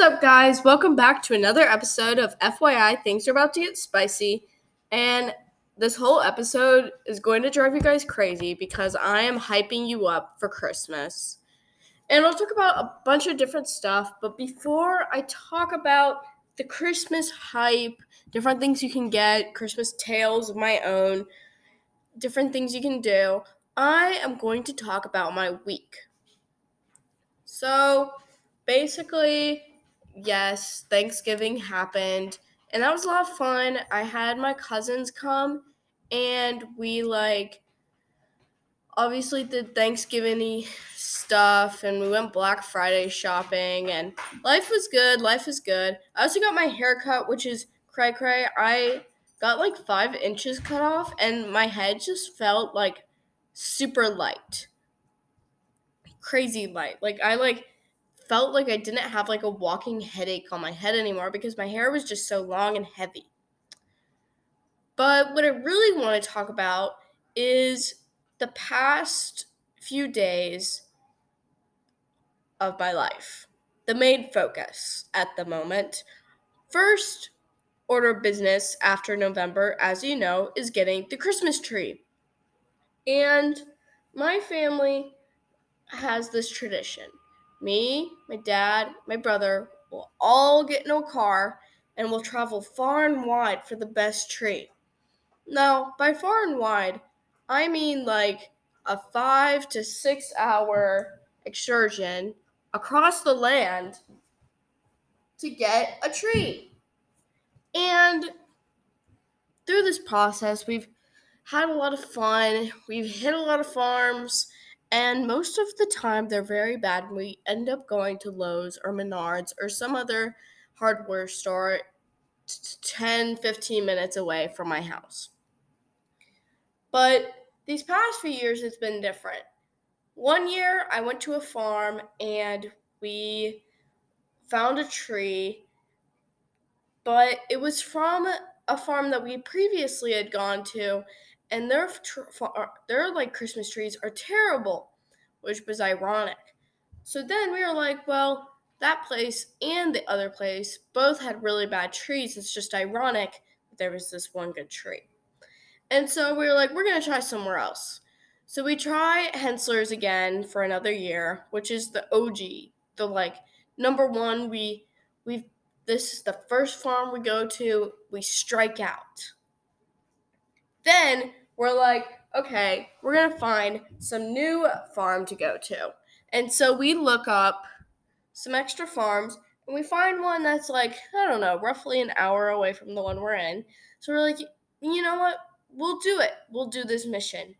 What's up, guys? Welcome back to another episode of FYI Things Are About to Get Spicy. And this whole episode is going to drive you guys crazy because I am hyping you up for Christmas. And I'll talk about a bunch of different stuff. But before I talk about the Christmas hype, different things you can get, Christmas tales of my own, different things you can do, I am going to talk about my week. So, basically, yes, Thanksgiving happened, and that was a lot of fun. I had my cousins come, and we like obviously did Thanksgiving stuff, and we went Black Friday shopping, and life was good. Life is good. I also got my hair cut, which is cray cray. I got like five inches cut off, and my head just felt like super light crazy light. Like I like felt like I didn't have like a walking headache on my head anymore because my hair was just so long and heavy. But what I really want to talk about is the past few days of my life. The main focus at the moment. First order of business after November, as you know, is getting the Christmas tree. And my family has this tradition. Me, my dad, my brother will all get in a car and will travel far and wide for the best tree. Now, by far and wide, I mean like a five to six hour excursion across the land to get a tree. And through this process, we've had a lot of fun. We've hit a lot of farms. And most of the time, they're very bad. And we end up going to Lowe's or Menards or some other hardware store t- 10, 15 minutes away from my house. But these past few years, it's been different. One year, I went to a farm and we found a tree, but it was from a farm that we previously had gone to and their uh, their like Christmas trees are terrible, which was ironic. So then we were like, well, that place and the other place both had really bad trees. It's just ironic that there was this one good tree. And so we were like, we're gonna try somewhere else. So we try Hensler's again for another year, which is the OG, the like number one. We we this is the first farm we go to. We strike out. Then we're like, okay, we're going to find some new farm to go to. And so we look up some extra farms and we find one that's like, I don't know, roughly an hour away from the one we're in. So we're like, you know what? We'll do it. We'll do this mission.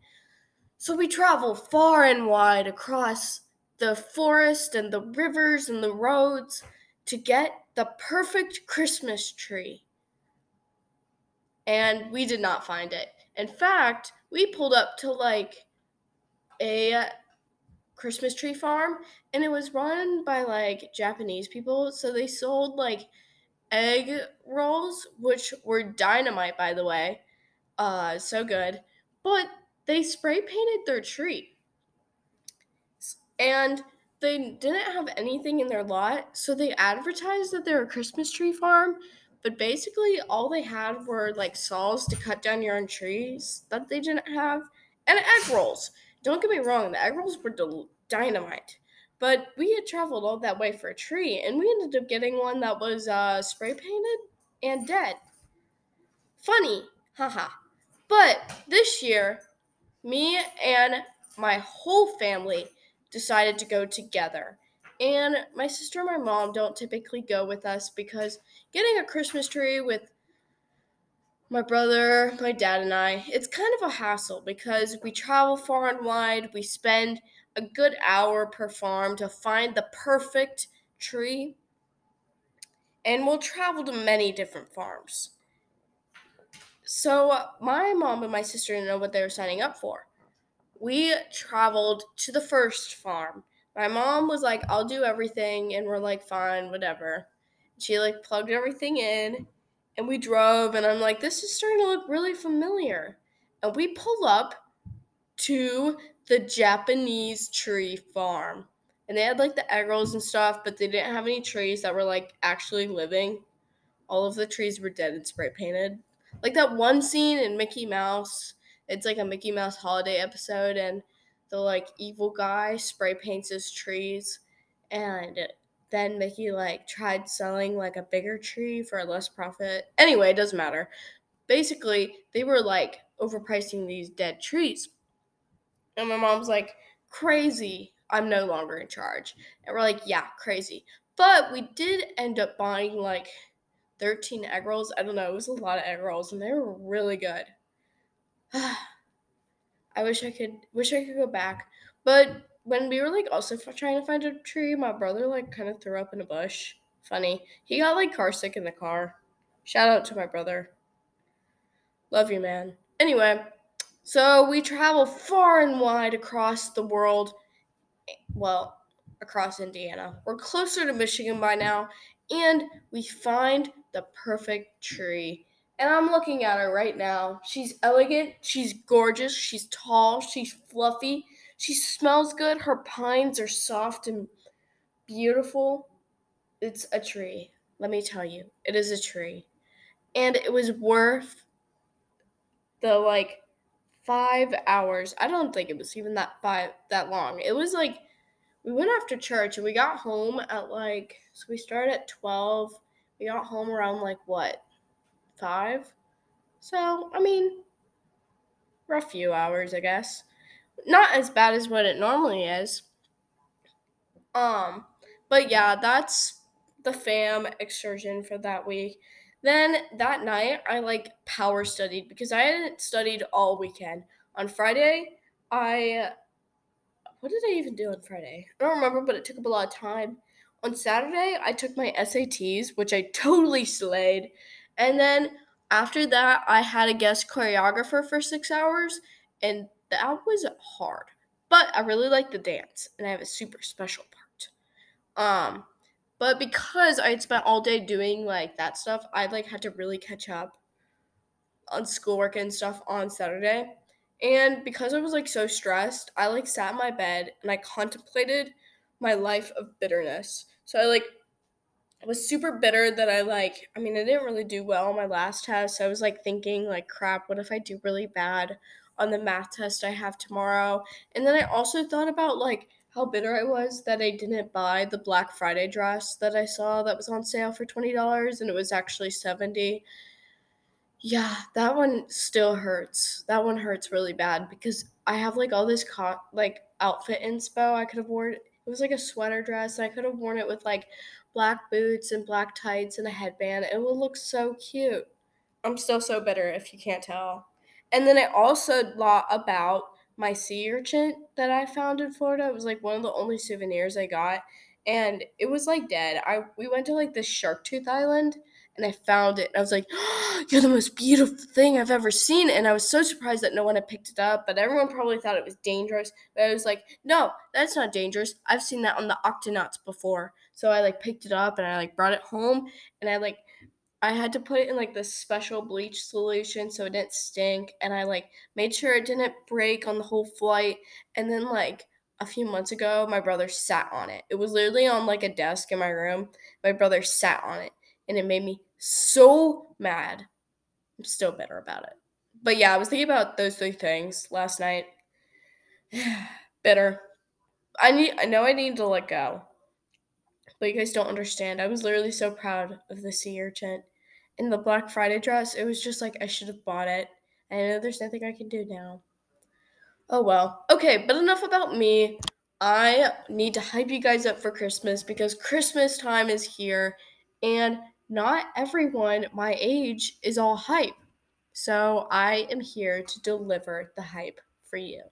So we travel far and wide across the forest and the rivers and the roads to get the perfect Christmas tree. And we did not find it. In fact, we pulled up to like a Christmas tree farm and it was run by like Japanese people. So they sold like egg rolls, which were dynamite, by the way. Uh, so good. But they spray painted their tree. And they didn't have anything in their lot, so they advertised that they're a Christmas tree farm, but basically, all they had were like saws to cut down your own trees that they didn't have, and egg rolls. Don't get me wrong, the egg rolls were del- dynamite. But we had traveled all that way for a tree, and we ended up getting one that was uh, spray painted and dead. Funny, haha. But this year, me and my whole family decided to go together. And my sister and my mom don't typically go with us because getting a Christmas tree with my brother, my dad, and I, it's kind of a hassle because we travel far and wide. We spend a good hour per farm to find the perfect tree. And we'll travel to many different farms. So, my mom and my sister didn't know what they were signing up for. We traveled to the first farm my mom was like, I'll do everything. And we're like, fine, whatever. She like plugged everything in and we drove. And I'm like, this is starting to look really familiar. And we pull up to the Japanese tree farm. and they had like the egg rolls and stuff, but they didn't have any trees that were like actually living. All of the trees were dead and spray painted. Like that one scene in Mickey Mouse, it's like a Mickey Mouse holiday episode, and the like evil guy spray paints his trees, and then Mickey like tried selling like a bigger tree for a less profit. Anyway, it doesn't matter. Basically, they were like overpricing these dead trees. And my mom's like, crazy. I'm no longer in charge. And we're like, yeah, crazy. But we did end up buying like 13 egg rolls. I don't know. It was a lot of egg rolls and they were really good. I wish I could wish I could go back. But when we were like also trying to find a tree, my brother like kind of threw up in a bush. Funny. He got like car sick in the car. Shout out to my brother. Love you, man. Anyway, so we travel far and wide across the world. Eh, well, across Indiana. We're closer to Michigan by now, and we find the perfect tree. And I'm looking at her right now. She's elegant, she's gorgeous, she's tall, she's fluffy, she smells good. Her pines are soft and beautiful. It's a tree. Let me tell you, it is a tree. And it was worth the like five hours. I don't think it was even that five that long. It was like we went after church and we got home at like so we started at twelve. We got home around like what five. So I mean, rough few hours, I guess. Not as bad as what it normally is. Um, but yeah, that's the fam excursion for that week. Then that night, I like power studied because I hadn't studied all weekend. On Friday, I. What did I even do on Friday? I don't remember, but it took up a lot of time. On Saturday, I took my SATs, which I totally slayed. And then after that, I had a guest choreographer for six hours, and that was hard. But I really like the dance, and I have a super special part. Um, but because I had spent all day doing like that stuff, I like had to really catch up on schoolwork and stuff on Saturday. And because I was like so stressed, I like sat in my bed and I contemplated my life of bitterness. So I like was super bitter that I like I mean I didn't really do well on my last test. I was like thinking like crap, what if I do really bad on the math test I have tomorrow? And then I also thought about like how bitter I was that I didn't buy the Black Friday dress that I saw that was on sale for $20 and it was actually 70. Yeah, that one still hurts. That one hurts really bad because I have like all this co- like outfit inspo I could have worn. It was like a sweater dress and I could have worn it with like black boots and black tights and a headband. It will look so cute. I'm still so bitter if you can't tell. And then I also thought about my sea urchin that I found in Florida. It was like one of the only souvenirs I got, and it was like dead. I we went to like the Shark Tooth Island, and I found it. And I was like, oh, "You're the most beautiful thing I've ever seen!" And I was so surprised that no one had picked it up. But everyone probably thought it was dangerous. But I was like, "No, that's not dangerous. I've seen that on the Octonauts before." So I like picked it up and I like brought it home, and I like I had to put it in like this special bleach solution so it didn't stink and I like made sure it didn't break on the whole flight and then like a few months ago my brother sat on it. It was literally on like a desk in my room. My brother sat on it and it made me so mad. I'm still bitter about it. But yeah, I was thinking about those three things last night. bitter. I need I know I need to let go. But you guys don't understand. I was literally so proud of the sea urchin in the Black Friday dress, it was just like I should have bought it. I know there's nothing I can do now. Oh well. Okay, but enough about me. I need to hype you guys up for Christmas because Christmas time is here and not everyone my age is all hype. So I am here to deliver the hype for you.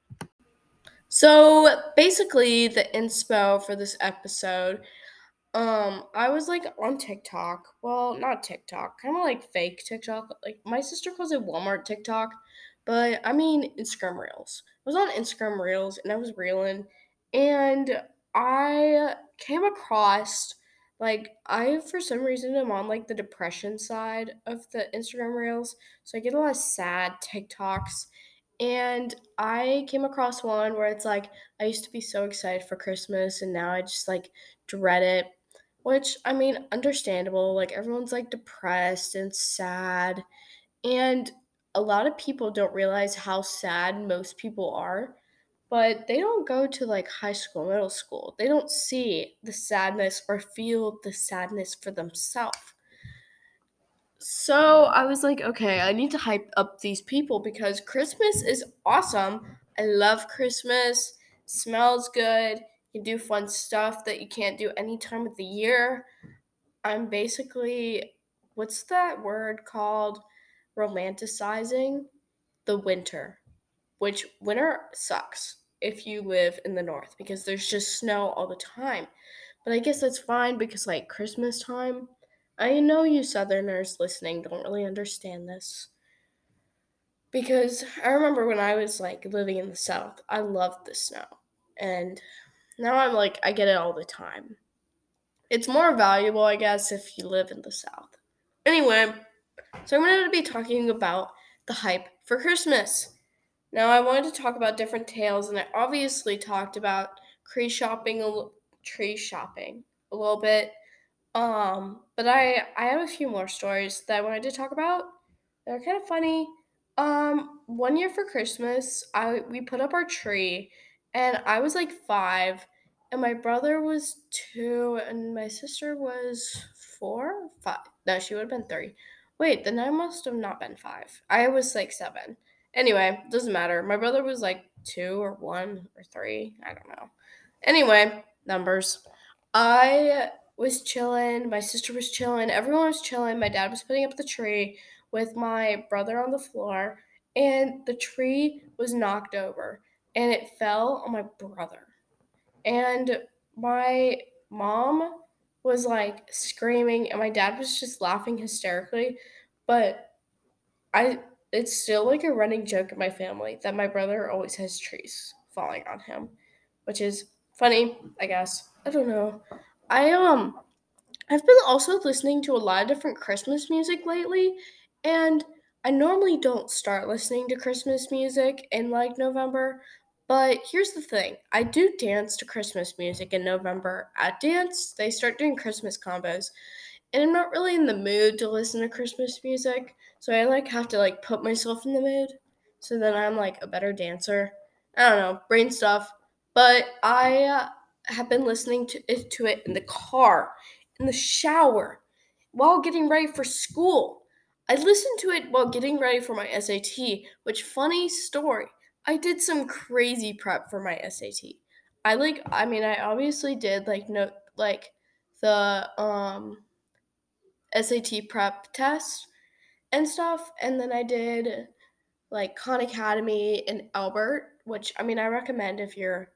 So basically, the inspo for this episode um, I was like on TikTok. Well, not TikTok, kind of like fake TikTok. Like my sister calls it Walmart TikTok, but I mean Instagram Reels. I was on Instagram Reels and I was reeling, and I came across like I for some reason am on like the depression side of the Instagram Reels, so I get a lot of sad TikToks, And I came across one where it's like, I used to be so excited for Christmas and now I just like dread it. Which, I mean, understandable. Like, everyone's like depressed and sad. And a lot of people don't realize how sad most people are, but they don't go to like high school, middle school. They don't see the sadness or feel the sadness for themselves. So I was like, okay, I need to hype up these people because Christmas is awesome. I love Christmas. Smells good. You do fun stuff that you can't do any time of the year. I'm basically what's that word called? Romanticizing the winter, which winter sucks if you live in the north because there's just snow all the time. But I guess that's fine because like Christmas time, I know you southerners listening don't really understand this. Because I remember when I was like living in the south, I loved the snow. And now I'm like I get it all the time. It's more valuable, I guess, if you live in the south. Anyway, so I'm going to be talking about the hype for Christmas. Now, I wanted to talk about different tales, and I obviously talked about tree shopping, a tree shopping a little bit. Um, but I I have a few more stories that I wanted to talk about. They're kind of funny. Um, one year for Christmas, I we put up our tree, and I was like five, and my brother was two, and my sister was four, five. No, she would have been three. Wait, then I must have not been five. I was like seven. Anyway, doesn't matter. My brother was like two or one or three. I don't know. Anyway, numbers. I was chilling. My sister was chilling. Everyone was chilling. My dad was putting up the tree with my brother on the floor, and the tree was knocked over and it fell on my brother. And my mom was like screaming, and my dad was just laughing hysterically. But I, it's still like a running joke in my family that my brother always has trees falling on him, which is funny, I guess. I don't know. I um I've been also listening to a lot of different Christmas music lately, and I normally don't start listening to Christmas music in like November, but here's the thing I do dance to Christmas music in November. At dance, they start doing Christmas combos, and I'm not really in the mood to listen to Christmas music, so I like have to like put myself in the mood so then I'm like a better dancer. I don't know, brain stuff, but I uh, have been listening to it, to it in the car in the shower while getting ready for school. I listened to it while getting ready for my SAT, which funny story. I did some crazy prep for my SAT. I like I mean I obviously did like no like the um SAT prep test and stuff and then I did like Khan Academy and Albert, which I mean I recommend if you're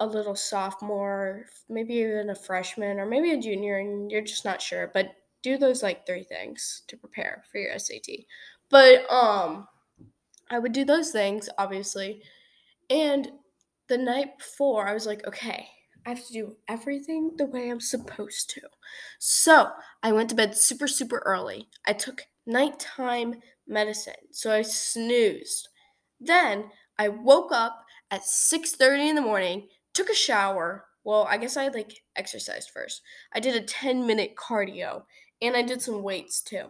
a little sophomore, maybe even a freshman, or maybe a junior, and you're just not sure. But do those like three things to prepare for your SAT. But um, I would do those things obviously, and the night before I was like, okay, I have to do everything the way I'm supposed to. So I went to bed super super early. I took nighttime medicine, so I snoozed. Then I woke up at 6:30 in the morning, took a shower. Well, I guess I like exercised first. I did a 10 minute cardio and I did some weights too.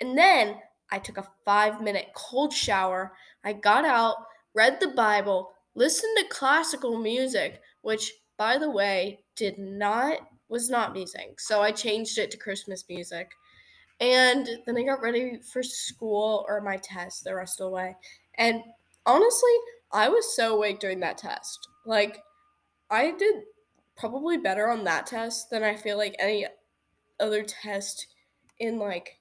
And then I took a five minute cold shower. I got out, read the Bible, listened to classical music, which, by the way, did not was not music. So I changed it to Christmas music. And then I got ready for school or my test the rest of the way. And honestly, I was so awake during that test. Like, I did probably better on that test than I feel like any other test in like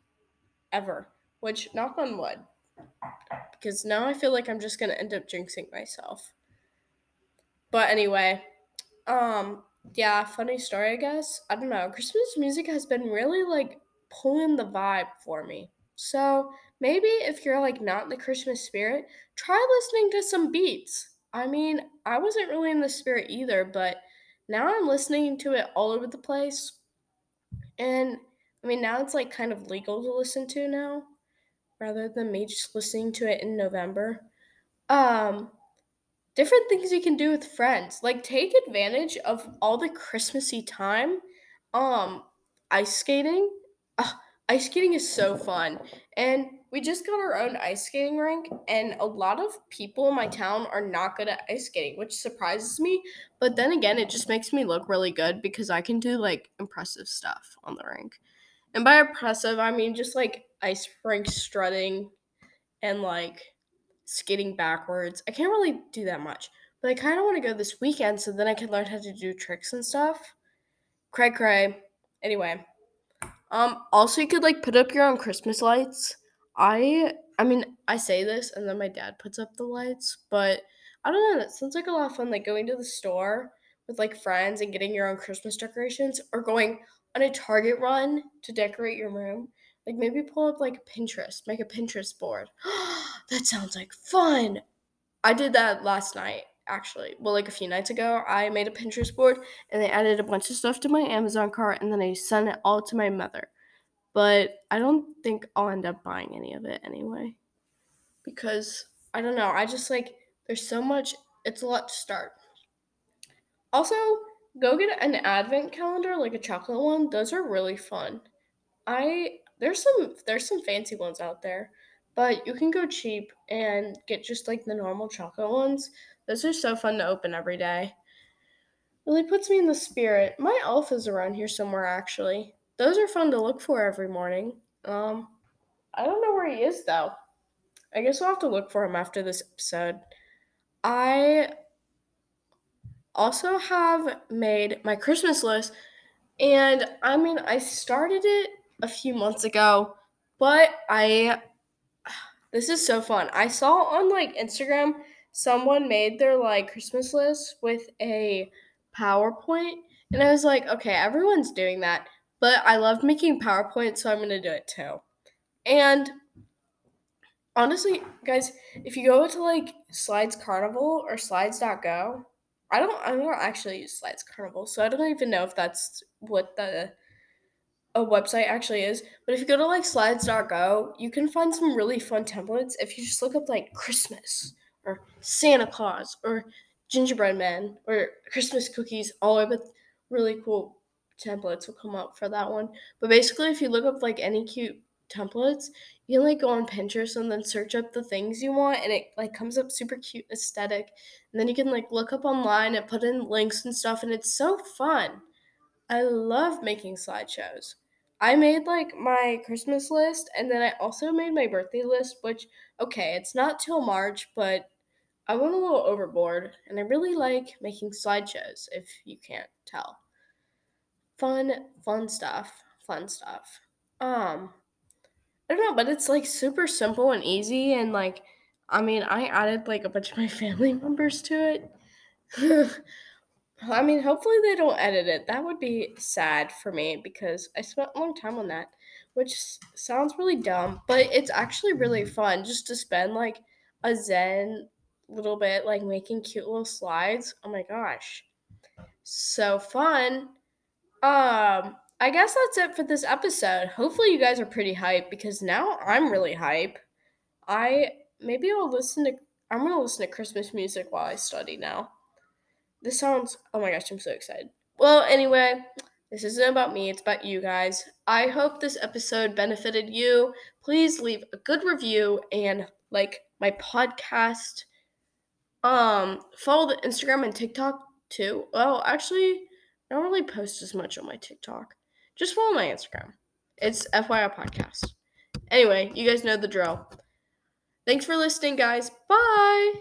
ever. Which knock on wood. Because now I feel like I'm just gonna end up jinxing myself. But anyway, um, yeah, funny story, I guess. I don't know. Christmas music has been really like pulling the vibe for me. So maybe if you're like not in the Christmas spirit, try listening to some beats. I mean, I wasn't really in the spirit either, but now I'm listening to it all over the place. And I mean, now it's like kind of legal to listen to now rather than me just listening to it in November. Um, different things you can do with friends. Like take advantage of all the Christmassy time. Um, ice skating. Ugh, ice skating is so fun. And we just got our own ice skating rink, and a lot of people in my town are not good at ice skating, which surprises me. But then again, it just makes me look really good because I can do like impressive stuff on the rink. And by impressive, I mean just like ice rink strutting and like skating backwards. I can't really do that much, but I kind of want to go this weekend so then I can learn how to do tricks and stuff. Cray cray. Anyway, um, also you could like put up your own Christmas lights. I, I mean, I say this and then my dad puts up the lights, but I don't know. That sounds like a lot of fun. Like going to the store with like friends and getting your own Christmas decorations, or going on a Target run to decorate your room. Like maybe pull up like Pinterest, make a Pinterest board. that sounds like fun. I did that last night, actually. Well, like a few nights ago, I made a Pinterest board and I added a bunch of stuff to my Amazon cart and then I sent it all to my mother. But I don't think I'll end up buying any of it anyway. Because I don't know, I just like there's so much it's a lot to start. Also, go get an advent calendar, like a chocolate one. Those are really fun. I there's some there's some fancy ones out there, but you can go cheap and get just like the normal chocolate ones. Those are so fun to open every day. Really puts me in the spirit. My elf is around here somewhere actually. Those are fun to look for every morning. Um, I don't know where he is though. I guess we'll have to look for him after this episode. I also have made my Christmas list, and I mean, I started it a few months ago, but I this is so fun. I saw on like Instagram someone made their like Christmas list with a PowerPoint, and I was like, okay, everyone's doing that, but I love making PowerPoint, so I'm gonna do it too. And honestly, guys, if you go to like Slides Carnival or Slidesgo, I don't I don't actually use Slides Carnival, so I don't even know if that's what the a website actually is. But if you go to like Slidesgo, you can find some really fun templates if you just look up like Christmas or Santa Claus or gingerbread man or Christmas cookies, all of it really cool templates will come up for that one. But basically if you look up like any cute templates, you can like go on Pinterest and then search up the things you want and it like comes up super cute aesthetic. And then you can like look up online and put in links and stuff and it's so fun. I love making slideshows. I made like my Christmas list and then I also made my birthday list, which, okay, it's not till March, but I went a little overboard and I really like making slideshows, if you can't tell. Fun, fun stuff. Fun stuff. Um, I don't know, but it's like super simple and easy and like I mean, I added like a bunch of my family members to it. I mean, hopefully they don't edit it. That would be sad for me because I spent a long time on that, which sounds really dumb, but it's actually really fun just to spend like a zen little bit like making cute little slides. Oh my gosh. So fun. Um I guess that's it for this episode. Hopefully you guys are pretty hype because now I'm really hype. I maybe I'll listen to I'm to listen to Christmas music while I study now. This sounds, oh my gosh, I'm so excited. Well, anyway, this isn't about me, it's about you guys. I hope this episode benefited you. Please leave a good review and like my podcast. Um, follow the Instagram and TikTok too. Well, actually, I don't really post as much on my TikTok. Just follow my Instagram. It's FYI Podcast. Anyway, you guys know the drill. Thanks for listening, guys. Bye.